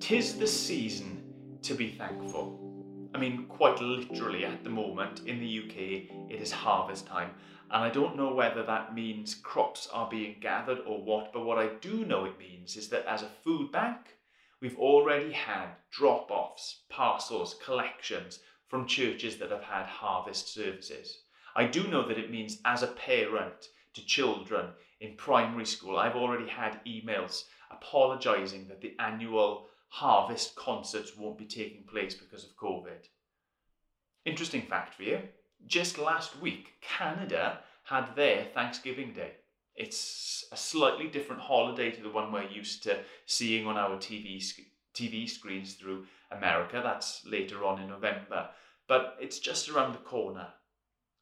Tis the season to be thankful. I mean, quite literally at the moment in the UK, it is harvest time. And I don't know whether that means crops are being gathered or what, but what I do know it means is that as a food bank, we've already had drop offs, parcels, collections from churches that have had harvest services. I do know that it means as a parent to children in primary school, I've already had emails apologising that the annual harvest concerts won't be taking place because of COVID. Interesting fact for you just last week, Canada had their Thanksgiving Day. It's a slightly different holiday to the one we're used to seeing on our TV, TV screens through America. That's later on in November, but it's just around the corner.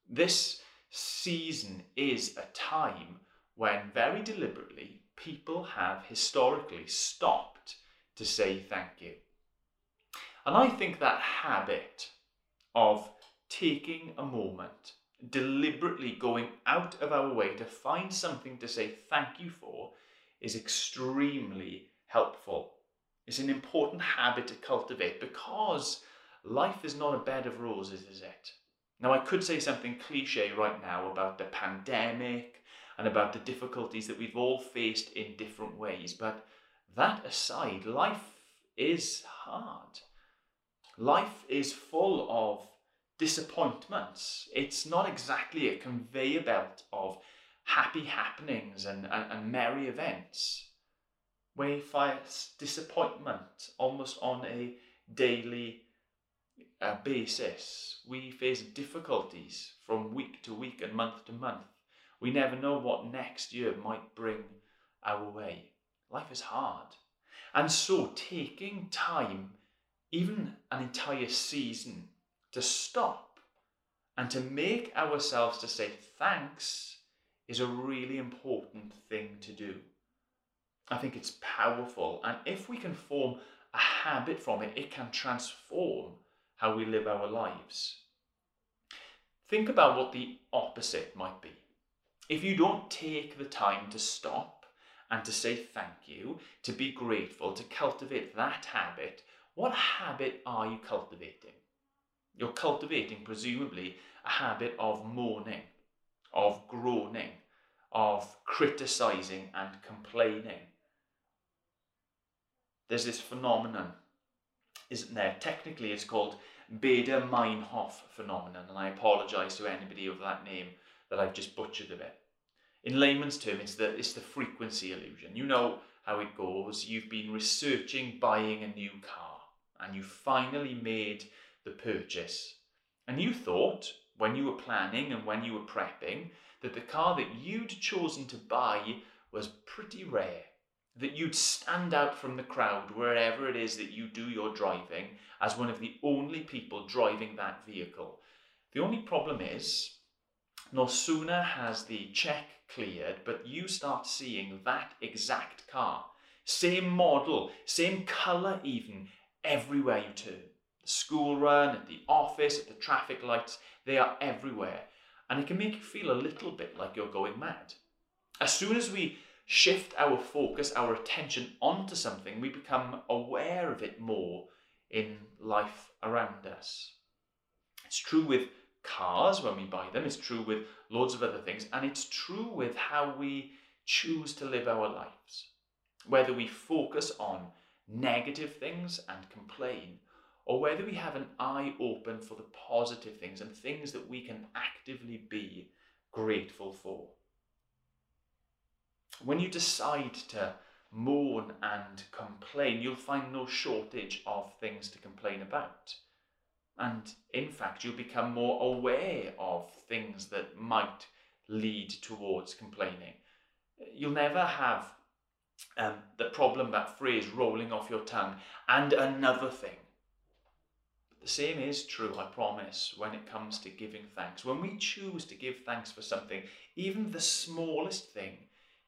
This season is a time when very deliberately people have historically stopped to say thank you. And I think that habit of taking a moment, deliberately going out of our way to find something to say thank you for, is extremely helpful. It's an important habit to cultivate because life is not a bed of roses, is it? Now, I could say something cliche right now about the pandemic and about the difficulties that we've all faced in different ways, but that aside, life is hard. Life is full of disappointments. It's not exactly a conveyor belt of happy happenings and, and, and merry events. We face disappointment almost on a daily uh, basis. We face difficulties from week to week and month to month. We never know what next year might bring our way. Life is hard. And so taking time, even an entire season, to stop and to make ourselves to say thanks is a really important thing to do. I think it's powerful. And if we can form a habit from it, it can transform how we live our lives. Think about what the opposite might be. If you don't take the time to stop and to say thank you, to be grateful, to cultivate that habit, what habit are you cultivating? You're cultivating, presumably, a habit of mourning, of groaning, of criticizing and complaining. There's this phenomenon, isn't there? Technically, it's called Baader-Meinhof phenomenon, and I apologize to anybody of that name that I've just butchered a bit in layman's terms, it's the, it's the frequency illusion. You know how it goes. You've been researching buying a new car and you finally made the purchase. And you thought, when you were planning and when you were prepping, that the car that you'd chosen to buy was pretty rare. That you'd stand out from the crowd wherever it is that you do your driving as one of the only people driving that vehicle. The only problem is, no sooner has the check cleared, but you start seeing that exact car, same model, same colour even, everywhere you turn. The school run, at the office, at the traffic lights, they are everywhere. And it can make you feel a little bit like you're going mad. As soon as we shift our focus, our attention onto something, we become aware of it more in life around us. It's true with cars when we buy them, it's true with loads of other things, and it's true with how we choose to live our lives. Whether we focus on negative things and complain, or whether we have an eye open for the positive things and things that we can actively be grateful for. When you decide to mourn and complain, you'll find no shortage of things to complain about. And in fact, you'll become more aware of things that might lead towards complaining. You'll never have um, the problem, that phrase rolling off your tongue, and another thing. But the same is true, I promise, when it comes to giving thanks. When we choose to give thanks for something, even the smallest thing,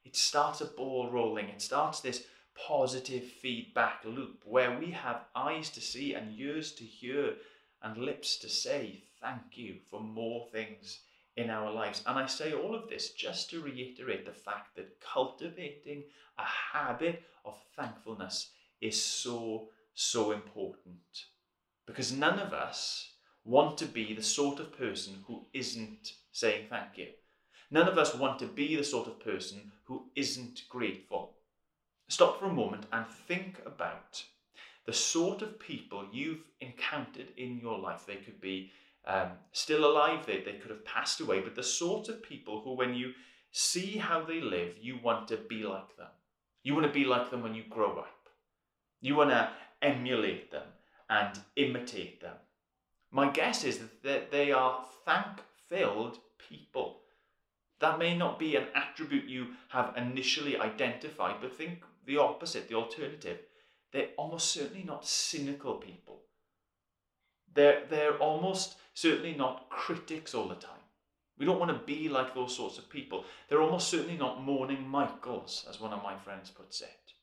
it starts a ball rolling. It starts this positive feedback loop where we have eyes to see and ears to hear and lips to say thank you for more things in our lives. And I say all of this just to reiterate the fact that cultivating a habit of thankfulness is so, so important. Because none of us want to be the sort of person who isn't saying thank you. None of us want to be the sort of person who isn't grateful. Stop for a moment and think about the sort of people you've encountered in your life. They could be um, still alive, they, they could have passed away, but the sort of people who, when you see how they live, you want to be like them. You want to be like them when you grow up. You want to emulate them and imitate them. My guess is that they are thank filled people. That may not be an attribute you have initially identified, but think the opposite, the alternative. They're almost certainly not cynical people. They're, they're almost certainly not critics all the time. We don't want to be like those sorts of people. They're almost certainly not mourning Michaels, as one of my friends puts it.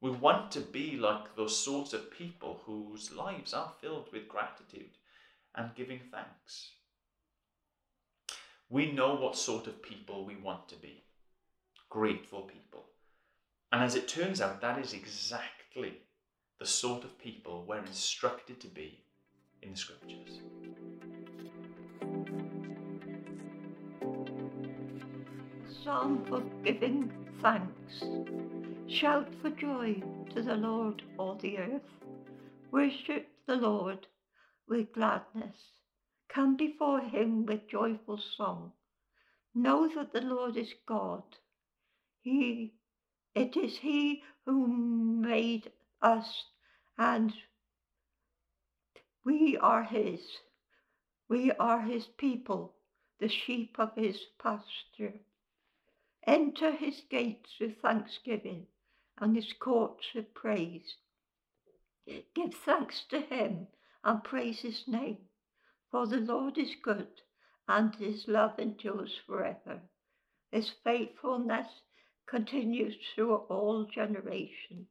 We want to be like those sorts of people whose lives are filled with gratitude and giving thanks. We know what sort of people we want to be grateful people. And as it turns out, that is exactly the sort of people we're instructed to be in the scriptures. Psalm for giving thanks. Shout for joy to the Lord, all the earth. Worship the Lord with gladness. Come before him with joyful song. Know that the Lord is God. He, it is he who made us and we are his. We are his people, the sheep of his pasture. Enter his gates with thanksgiving and his courts with praise. Give thanks to him and praise his name, for the Lord is good and his love endures forever. His faithfulness continues through all generations.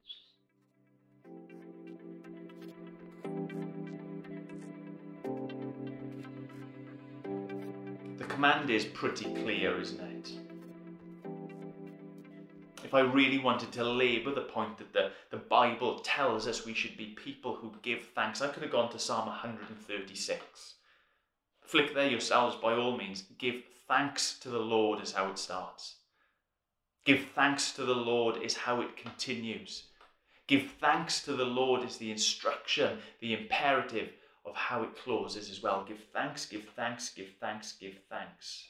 The command is pretty clear, isn't it? If I really wanted to labour the point that the, the Bible tells us we should be people who give thanks, I could have gone to Psalm 136. Flick there yourselves by all means. Give thanks to the Lord is how it starts. Give thanks to the Lord is how it continues. Give thanks to the Lord is the instruction, the imperative, of how it closes as well. Give thanks, give thanks, give thanks, give thanks.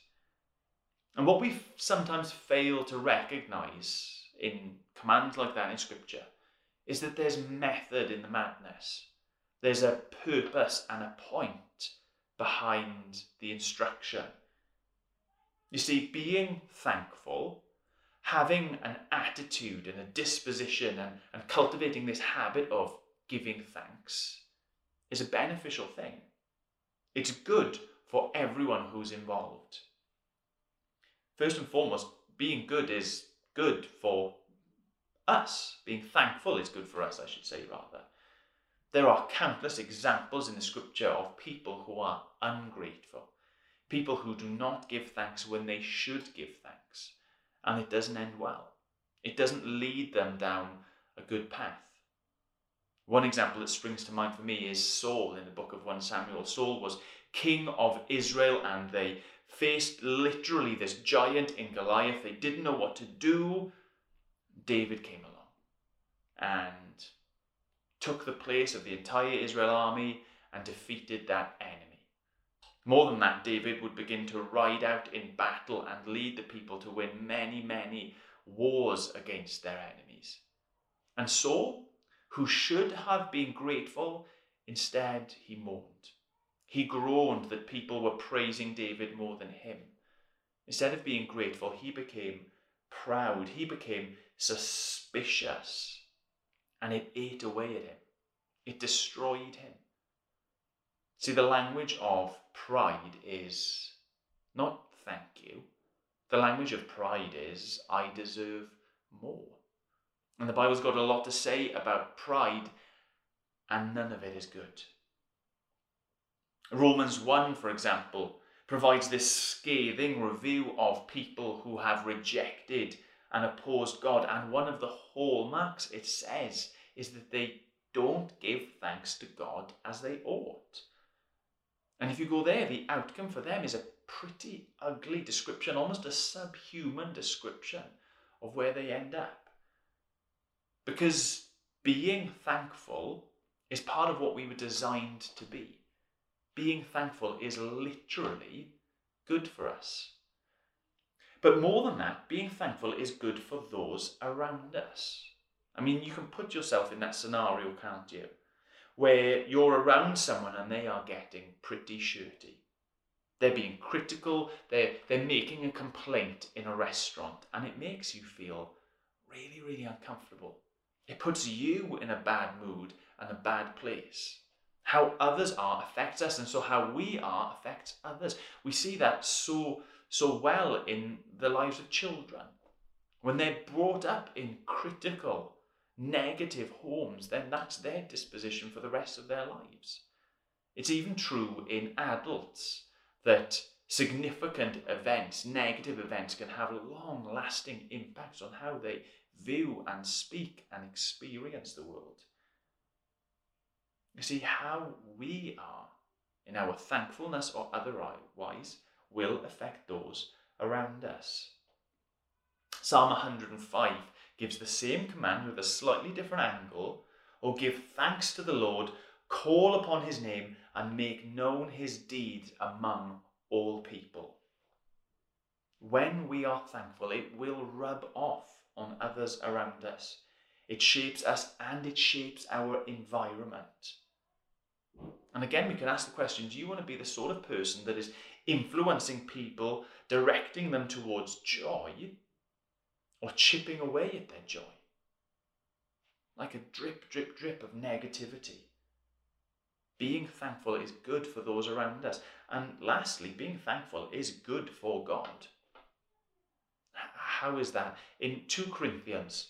And what we sometimes fail to recognize in commands like that in Scripture is that there's method in the madness. There's a purpose and a point behind the instruction. You see, being thankful, having an attitude and a disposition, and, and cultivating this habit of giving thanks is a beneficial thing. It's good for everyone who's involved. First and foremost, being good is good for us. Being thankful is good for us, I should say, rather. There are countless examples in the scripture of people who are ungrateful, people who do not give thanks when they should give thanks, and it doesn't end well. It doesn't lead them down a good path. One example that springs to mind for me is Saul in the book of 1 Samuel. Saul was king of Israel and they faced literally this giant in Goliath. They didn't know what to do. David came along and took the place of the entire Israel army and defeated that enemy. More than that, David would begin to ride out in battle and lead the people to win many, many wars against their enemies. And Saul who should have been grateful, instead he mourned. He groaned that people were praising David more than him. Instead of being grateful, he became proud, he became suspicious, and it ate away at him. It destroyed him. See, the language of pride is not thank you. The language of pride is I deserve more. And the Bible's got a lot to say about pride, and none of it is good. Romans 1, for example, provides this scathing review of people who have rejected and opposed God. And one of the hallmarks it says is that they don't give thanks to God as they ought. And if you go there, the outcome for them is a pretty ugly description, almost a subhuman description of where they end up. Because being thankful is part of what we were designed to be. Being thankful is literally good for us. But more than that, being thankful is good for those around us. I mean, you can put yourself in that scenario, can't you? Where you're around someone and they are getting pretty shirty. They're being critical, they're, they're making a complaint in a restaurant, and it makes you feel really, really uncomfortable. It puts you in a bad mood and a bad place. How others are affects us, and so how we are affects others. We see that so so well in the lives of children. When they're brought up in critical, negative homes, then that's their disposition for the rest of their lives. It's even true in adults that significant events, negative events, can have long lasting impacts on how they view and speak and experience the world. You see, how we are in our thankfulness or otherwise will affect those around us. Psalm 105 gives the same command with a slightly different angle. Or give thanks to the Lord, call upon his name, and make known his deeds among all people. When we are thankful, it will rub off on others around us. It shapes us and it shapes our environment. And again, we can ask the question do you want to be the sort of person that is influencing people, directing them towards joy, or chipping away at their joy? Like a drip, drip, drip of negativity. Being thankful is good for those around us. And lastly, being thankful is good for God. How is that? In 2 Corinthians,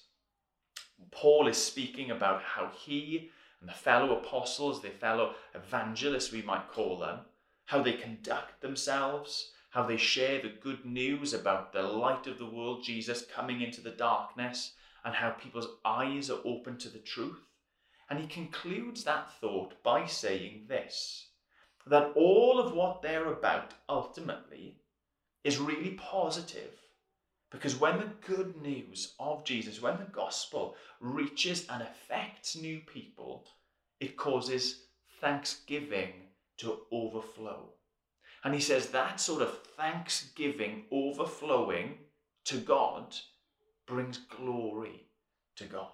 Paul is speaking about how he and the fellow apostles, the fellow evangelists, we might call them, how they conduct themselves, how they share the good news about the light of the world, Jesus coming into the darkness, and how people's eyes are open to the truth. And he concludes that thought by saying this that all of what they're about ultimately is really positive because when the good news of Jesus, when the gospel reaches and affects new people, it causes thanksgiving to overflow. And he says that sort of thanksgiving overflowing to God brings glory to God.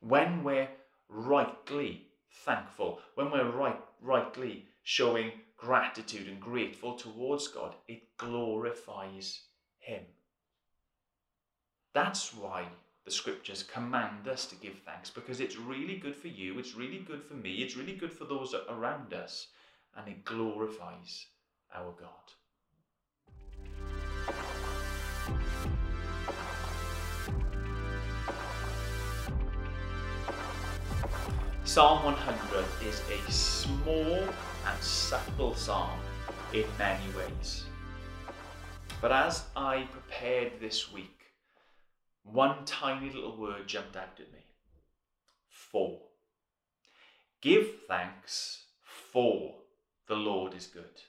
When we're rightly thankful, when we're right, rightly showing gratitude and grateful towards God, it glorifies him. That's why the scriptures command us to give thanks because it's really good for you, it's really good for me, it's really good for those around us, and it glorifies our God. Psalm 100 is a small and subtle psalm in many ways. But as I prepared this week, one tiny little word jumped out at me. For. Give thanks for the Lord is good.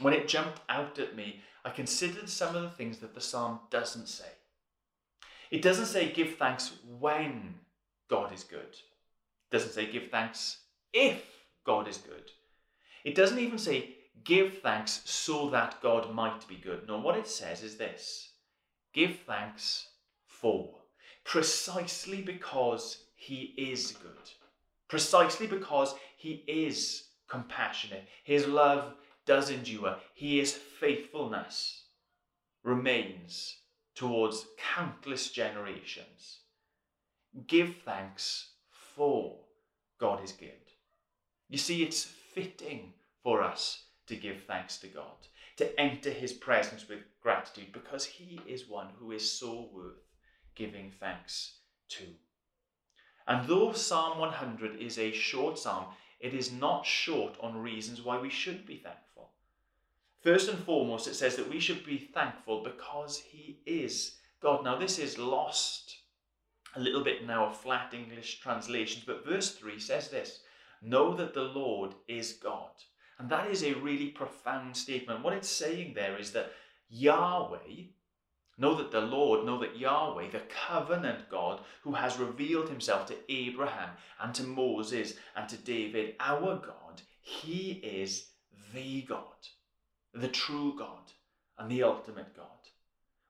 When it jumped out at me, I considered some of the things that the psalm doesn't say. It doesn't say give thanks when God is good. It doesn't say give thanks if God is good. It doesn't even say give thanks so that God might be good. No, what it says is this give thanks for, precisely because he is good, precisely because he is compassionate. His love does endure, his faithfulness remains towards countless generations. Give thanks for God is good. You see, it's fitting for us to give thanks to God, to enter his presence with gratitude, because he is one who is so worth giving thanks to. And though Psalm 100 is a short psalm, it is not short on reasons why we should be thankful. First and foremost, it says that we should be thankful because He is God. Now, this is lost a little bit in our flat English translations, but verse 3 says this Know that the Lord is God. And that is a really profound statement. What it's saying there is that Yahweh, know that the Lord, know that Yahweh, the covenant God who has revealed himself to Abraham and to Moses and to David, our God, he is the God, the true God and the ultimate God.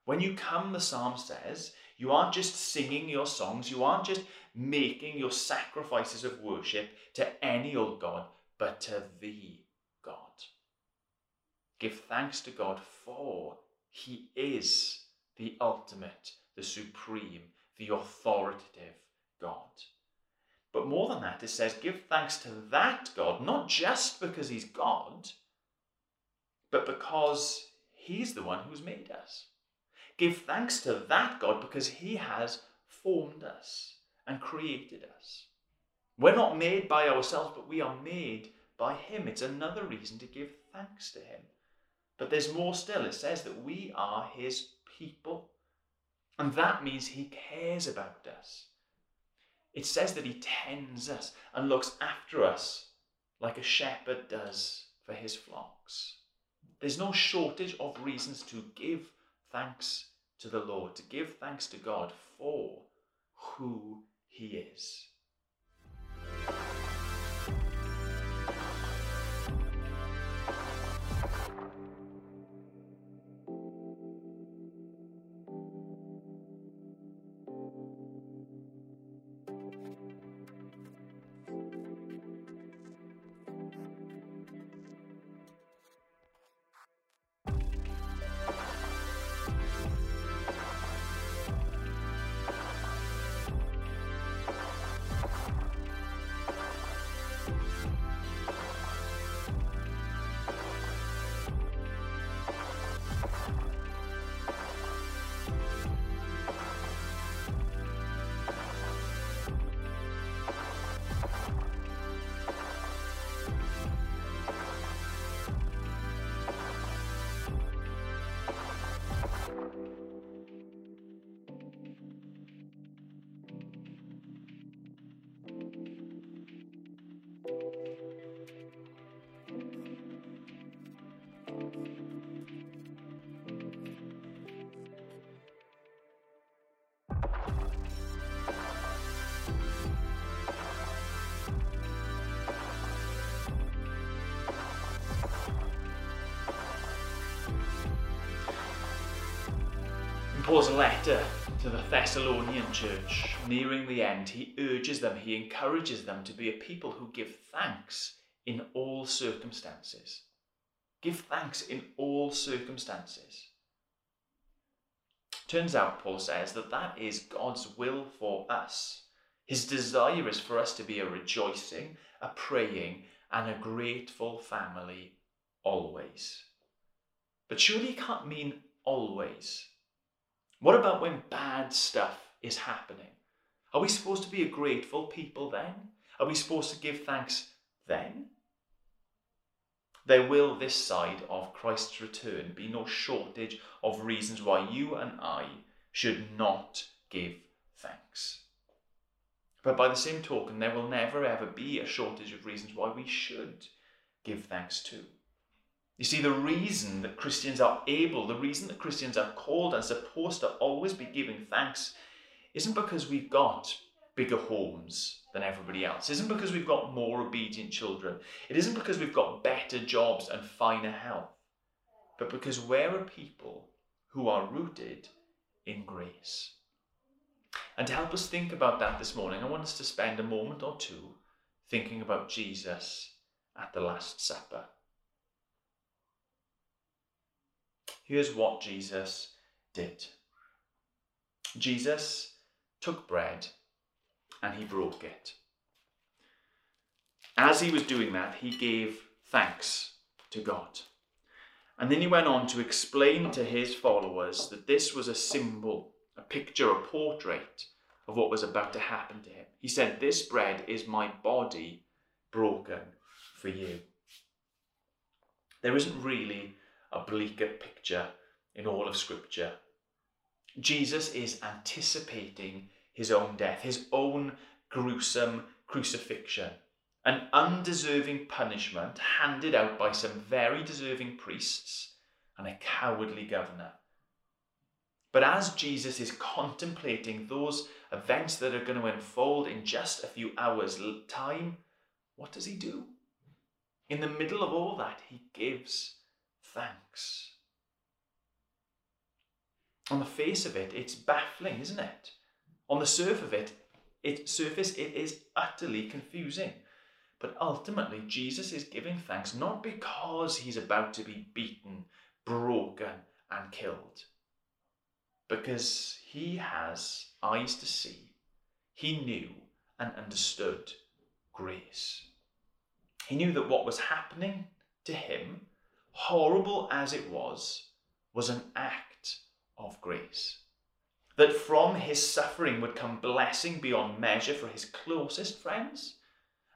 When you come, the psalm says, you aren't just singing your songs, you aren't just making your sacrifices of worship to any old God, but to the God. Give thanks to God for He is the ultimate, the supreme, the authoritative God. But more than that, it says, give thanks to that God, not just because He's God, but because He's the one who's made us. Give thanks to that God because He has formed us and created us. We're not made by ourselves, but we are made by Him. It's another reason to give thanks to Him. But there's more still. It says that we are His people. And that means He cares about us. It says that He tends us and looks after us like a shepherd does for his flocks. There's no shortage of reasons to give thanks to the Lord, to give thanks to God for who He is. Paul's letter to the Thessalonian church, nearing the end, he urges them, he encourages them to be a people who give thanks in all circumstances. Give thanks in all circumstances. Turns out, Paul says, that that is God's will for us. His desire is for us to be a rejoicing, a praying, and a grateful family always. But surely he can't mean always. What about when bad stuff is happening? Are we supposed to be a grateful people then? Are we supposed to give thanks then? There will, this side of Christ's return, be no shortage of reasons why you and I should not give thanks. But by the same token, there will never ever be a shortage of reasons why we should give thanks too. You see, the reason that Christians are able, the reason that Christians are called and supposed to always be giving thanks, isn't because we've got bigger homes than everybody else. Isn't because we've got more obedient children. It isn't because we've got better jobs and finer health. But because we're a people who are rooted in grace. And to help us think about that this morning, I want us to spend a moment or two thinking about Jesus at the Last Supper. Here's what Jesus did Jesus took bread and he broke it. As he was doing that, he gave thanks to God. And then he went on to explain to his followers that this was a symbol, a picture, a portrait of what was about to happen to him. He said, This bread is my body broken for you. There isn't really a bleaker picture in all of Scripture. Jesus is anticipating his own death, his own gruesome crucifixion, an undeserving punishment handed out by some very deserving priests and a cowardly governor. But as Jesus is contemplating those events that are going to unfold in just a few hours' time, what does he do? In the middle of all that, he gives thanks. On the face of it, it's baffling, isn't it? On the surface of it, it surface it is utterly confusing. But ultimately, Jesus is giving thanks not because he's about to be beaten, broken, and killed, because he has eyes to see. He knew and understood grace. He knew that what was happening to him, horrible as it was, was an act of grace. That from his suffering would come blessing beyond measure for his closest friends,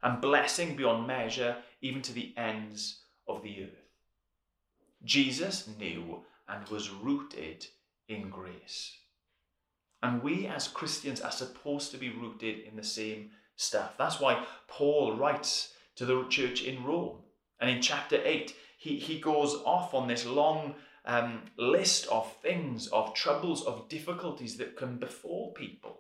and blessing beyond measure even to the ends of the earth. Jesus knew and was rooted in grace. And we as Christians are supposed to be rooted in the same stuff. That's why Paul writes to the church in Rome. And in chapter 8, he, he goes off on this long um, list of things, of troubles, of difficulties that can befall people.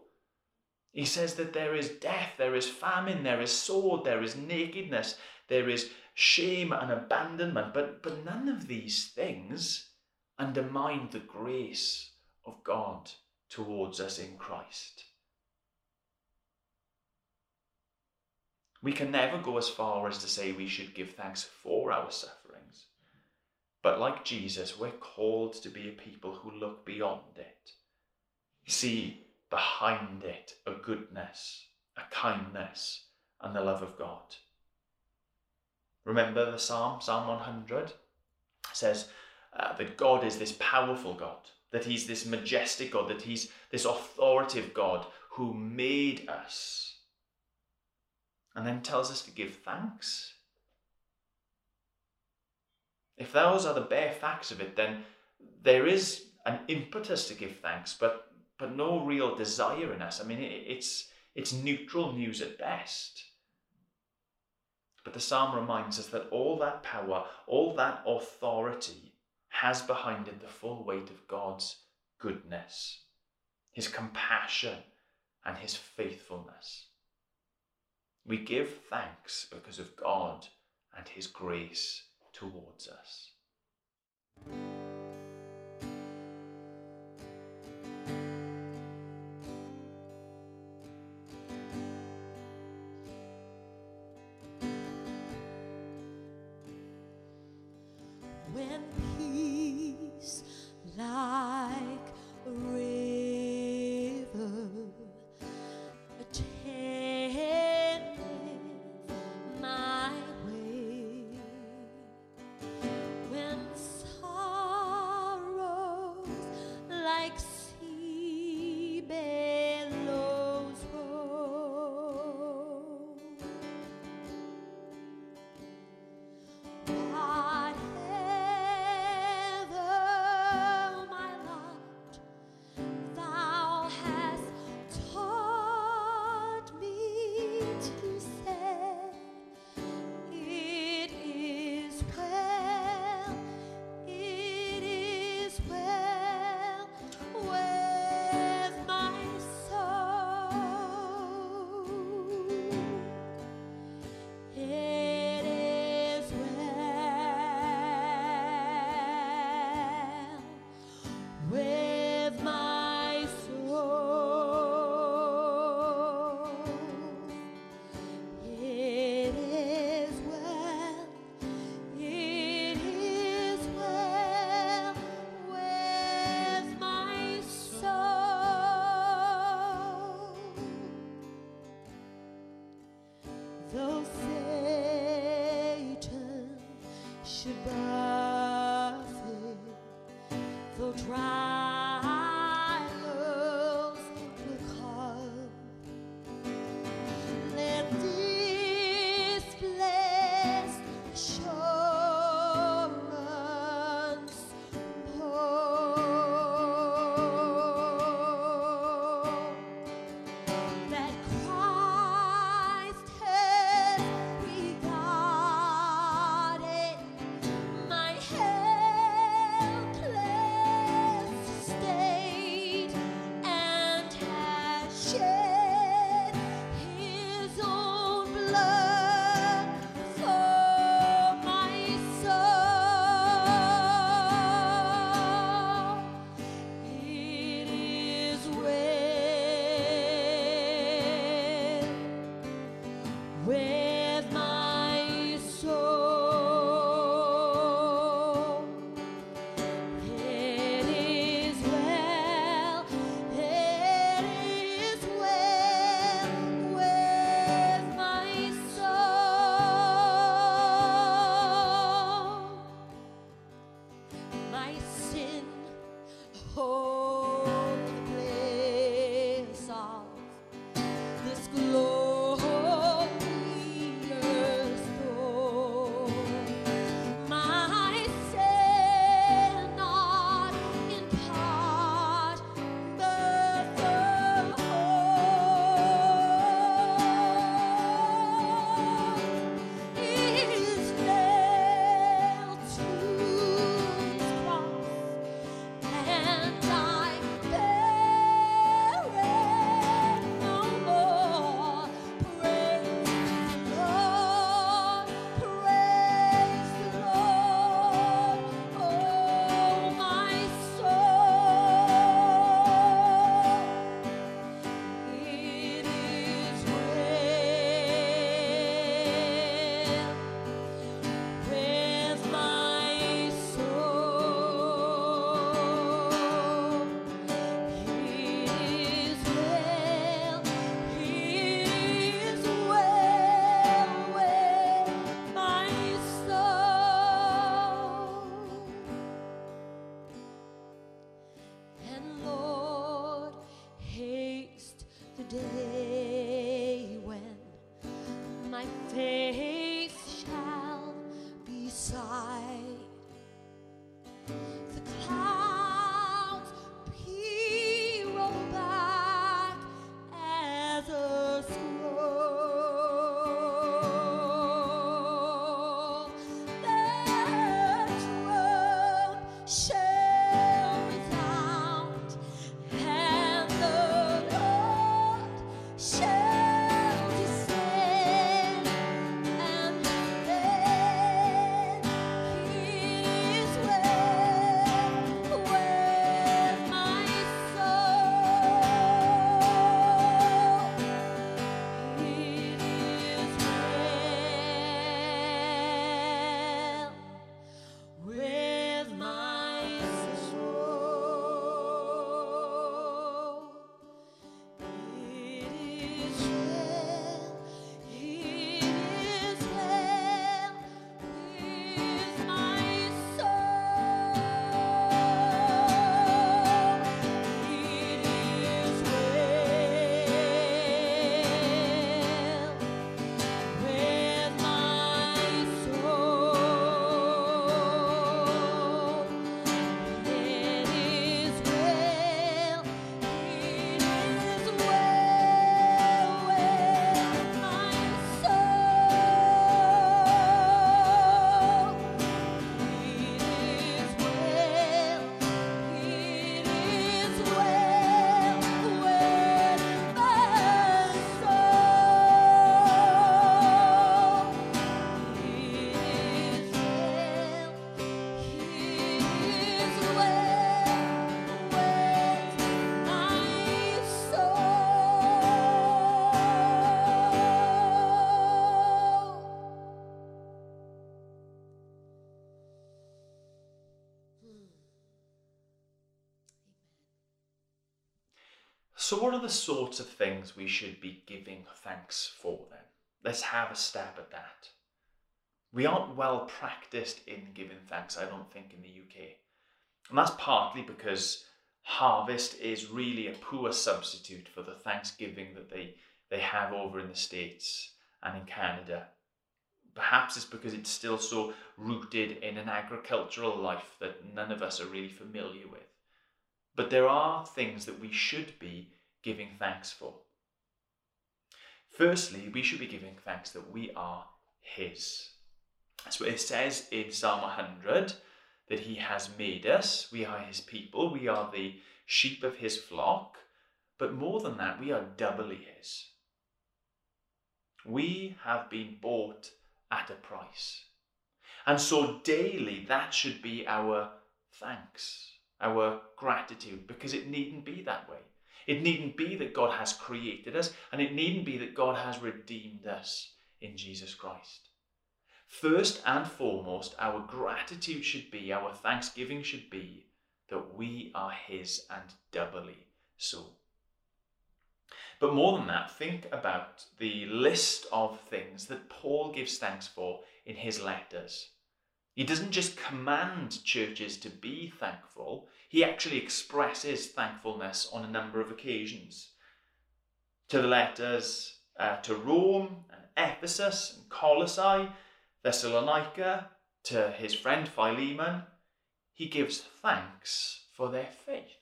He says that there is death, there is famine, there is sword, there is nakedness, there is shame and abandonment, but, but none of these things undermine the grace of God towards us in Christ. We can never go as far as to say we should give thanks for our sufferings. But like Jesus, we're called to be a people who look beyond it. See behind it a goodness, a kindness, and the love of God. Remember the Psalm, Psalm 100 says uh, that God is this powerful God, that He's this majestic God, that He's this authoritative God who made us and then tells us to give thanks. If those are the bare facts of it, then there is an impetus to give thanks, but but no real desire in us. I mean, it, it's it's neutral news at best. But the psalm reminds us that all that power, all that authority, has behind it the full weight of God's goodness, His compassion, and His faithfulness. We give thanks because of God and His grace towards us. So, what are the sorts of things we should be giving thanks for then? Let's have a stab at that. We aren't well practiced in giving thanks, I don't think, in the UK. And that's partly because harvest is really a poor substitute for the Thanksgiving that they, they have over in the States and in Canada. Perhaps it's because it's still so rooted in an agricultural life that none of us are really familiar with. But there are things that we should be giving thanks for. Firstly, we should be giving thanks that we are His. That's what it says in Psalm 100 that He has made us. We are His people. We are the sheep of His flock. But more than that, we are doubly His. We have been bought at a price. And so daily, that should be our thanks, our gratitude, because it needn't be that way. It needn't be that God has created us, and it needn't be that God has redeemed us in Jesus Christ. First and foremost, our gratitude should be, our thanksgiving should be that we are His and doubly so. But more than that, think about the list of things that Paul gives thanks for in his letters. He doesn't just command churches to be thankful, he actually expresses thankfulness on a number of occasions. To the letters uh, to Rome and Ephesus and Colossae, Thessalonica, to his friend Philemon, he gives thanks for their faith.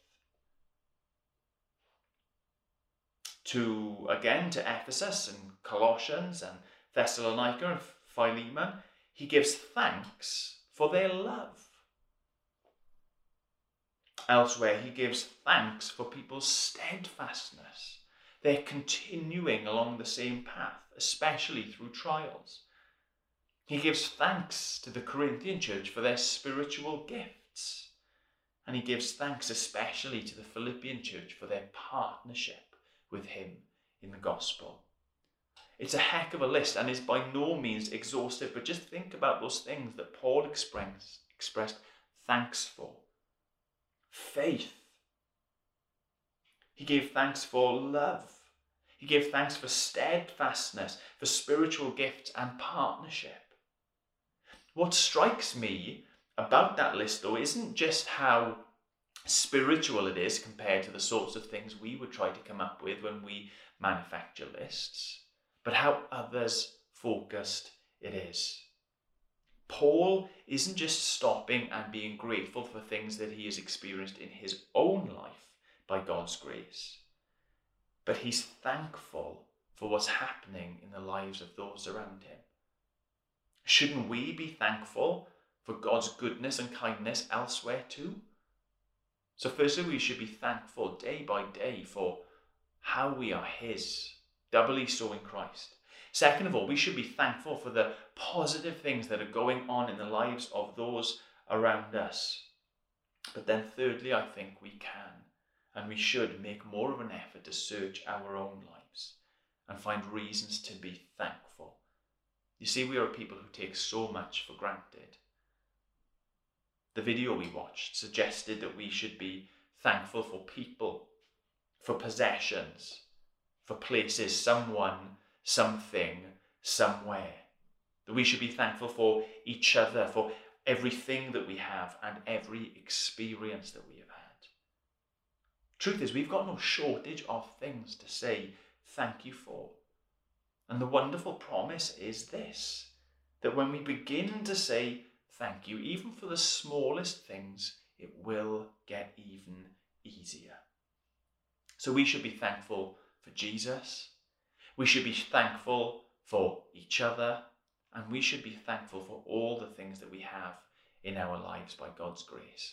To again to Ephesus and Colossians and Thessalonica and Philemon, he gives thanks for their love. Elsewhere, he gives thanks for people's steadfastness, their continuing along the same path, especially through trials. He gives thanks to the Corinthian church for their spiritual gifts. And he gives thanks especially to the Philippian church for their partnership with him in the gospel. It's a heck of a list and is by no means exhaustive, but just think about those things that Paul expressed, expressed thanks for. Faith. He gave thanks for love. He gave thanks for steadfastness, for spiritual gifts and partnership. What strikes me about that list, though, isn't just how spiritual it is compared to the sorts of things we would try to come up with when we manufacture lists but how others focused it is. Paul isn't just stopping and being grateful for things that he has experienced in his own life by God's grace, but he's thankful for what's happening in the lives of those around him. Shouldn't we be thankful for God's goodness and kindness elsewhere too? So, firstly, we should be thankful day by day for how we are His doubly so in Christ. Second of all, we should be thankful for the positive things that are going on in the lives of those around us. But then, thirdly, I think we can and we should make more of an effort to search our own lives and find reasons to be thankful. You see, we are people who take so much for granted. The video we watched suggested that we should be thankful for people, for possessions, for places, someone, something, somewhere. That we should be thankful for each other, for everything that we have and every experience that we have had. Truth is, we've got no shortage of things to say thank you for. And the wonderful promise is this that when we begin to say thank you, even for the smallest things, it will get even easier. So we should be thankful for Jesus. We should be thankful for each other. And we should be thankful for all the things that we have in our lives by God's grace.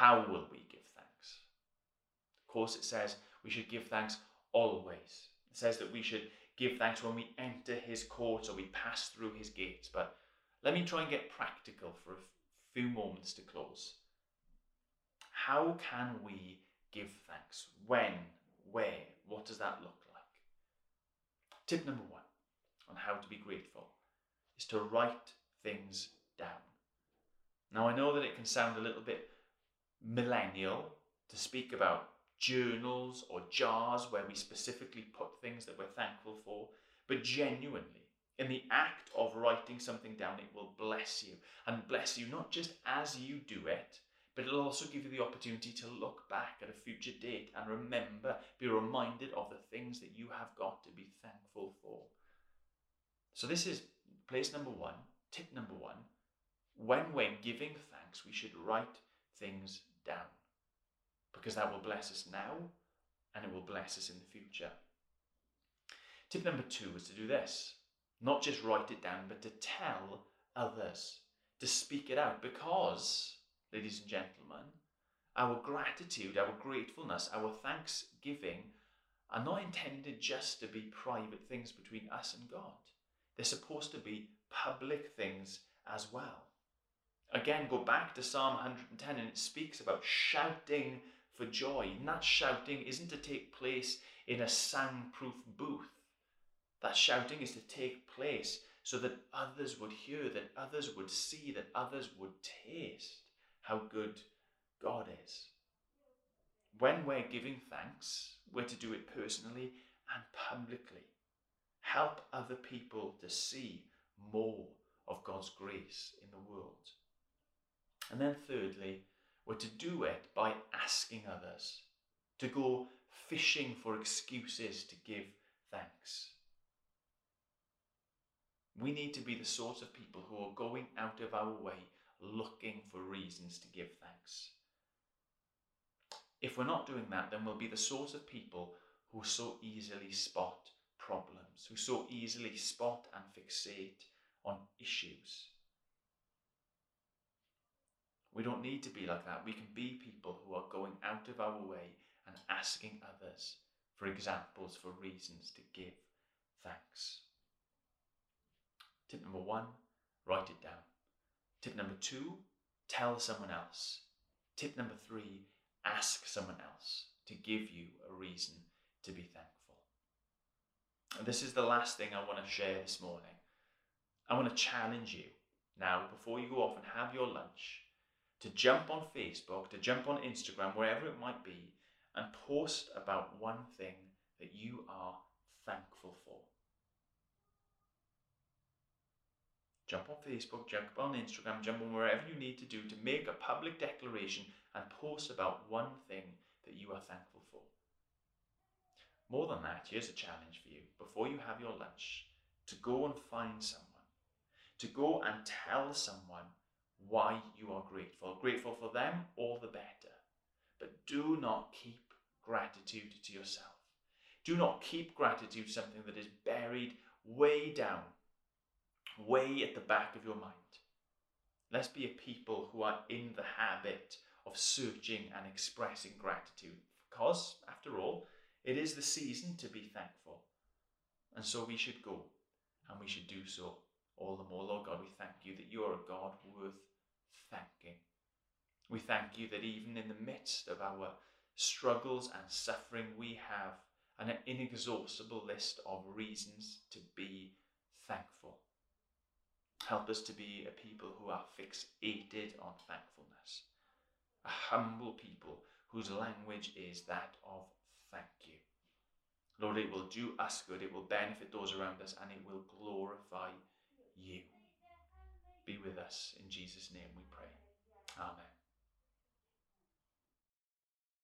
How will we give thanks? Of course, it says we should give thanks always. It says that we should give thanks when we enter his courts or we pass through his gates. But let me try and get practical for a few moments to close. How can we give thanks? When? Where? What does that look like? Tip number one on how to be grateful is to write things down. Now, I know that it can sound a little bit millennial to speak about journals or jars where we specifically put things that we're thankful for, but genuinely, in the act of writing something down, it will bless you. And bless you not just as you do it, but it'll also give you the opportunity to look back at a future date and remember, be reminded of the things that you have got to be thankful for. So, this is place number one, tip number one. When we're giving thanks, we should write things down because that will bless us now and it will bless us in the future. Tip number two is to do this not just write it down, but to tell others, to speak it out because, ladies and gentlemen, our gratitude, our gratefulness, our thanksgiving are not intended just to be private things between us and God. They're supposed to be public things as well. Again, go back to Psalm 110 and it speaks about shouting for joy. And that shouting isn't to take place in a soundproof booth. That shouting is to take place so that others would hear, that others would see, that others would taste how good God is. When we're giving thanks, we're to do it personally and publicly. Help other people to see more of God's grace in the world. And then, thirdly, we're to do it by asking others, to go fishing for excuses to give thanks. We need to be the sort of people who are going out of our way looking for reasons to give thanks. If we're not doing that, then we'll be the sort of people who so easily spot problems, who so easily spot and fixate on issues. We don't need to be like that. We can be people who are going out of our way and asking others for examples, for reasons to give thanks. Tip number one, write it down. Tip number two, tell someone else. Tip number three, ask someone else to give you a reason to be thankful. And this is the last thing I want to share this morning. I want to challenge you now, before you go off and have your lunch, to jump on Facebook, to jump on Instagram, wherever it might be, and post about one thing that you are thankful for. Jump on Facebook, jump on Instagram, jump on wherever you need to do to make a public declaration and post about one thing that you are thankful for. More than that, here's a challenge for you before you have your lunch to go and find someone, to go and tell someone why you are grateful. Grateful for them, all the better. But do not keep gratitude to yourself. Do not keep gratitude something that is buried way down, way at the back of your mind. Let's be a people who are in the habit of searching and expressing gratitude. Because, after all, it is the season to be thankful. And so we should go and we should do so all the more. Lord God, we thank you that you are a God worth thanking. We thank you that even in the midst of our struggles and suffering, we have an inexhaustible list of reasons to be thankful. Help us to be a people who are fixated on thankfulness, a humble people whose language is that of thank you. Lord, it will do us good, it will benefit those around us, and it will glorify you. Be with us. In Jesus' name we pray. Amen.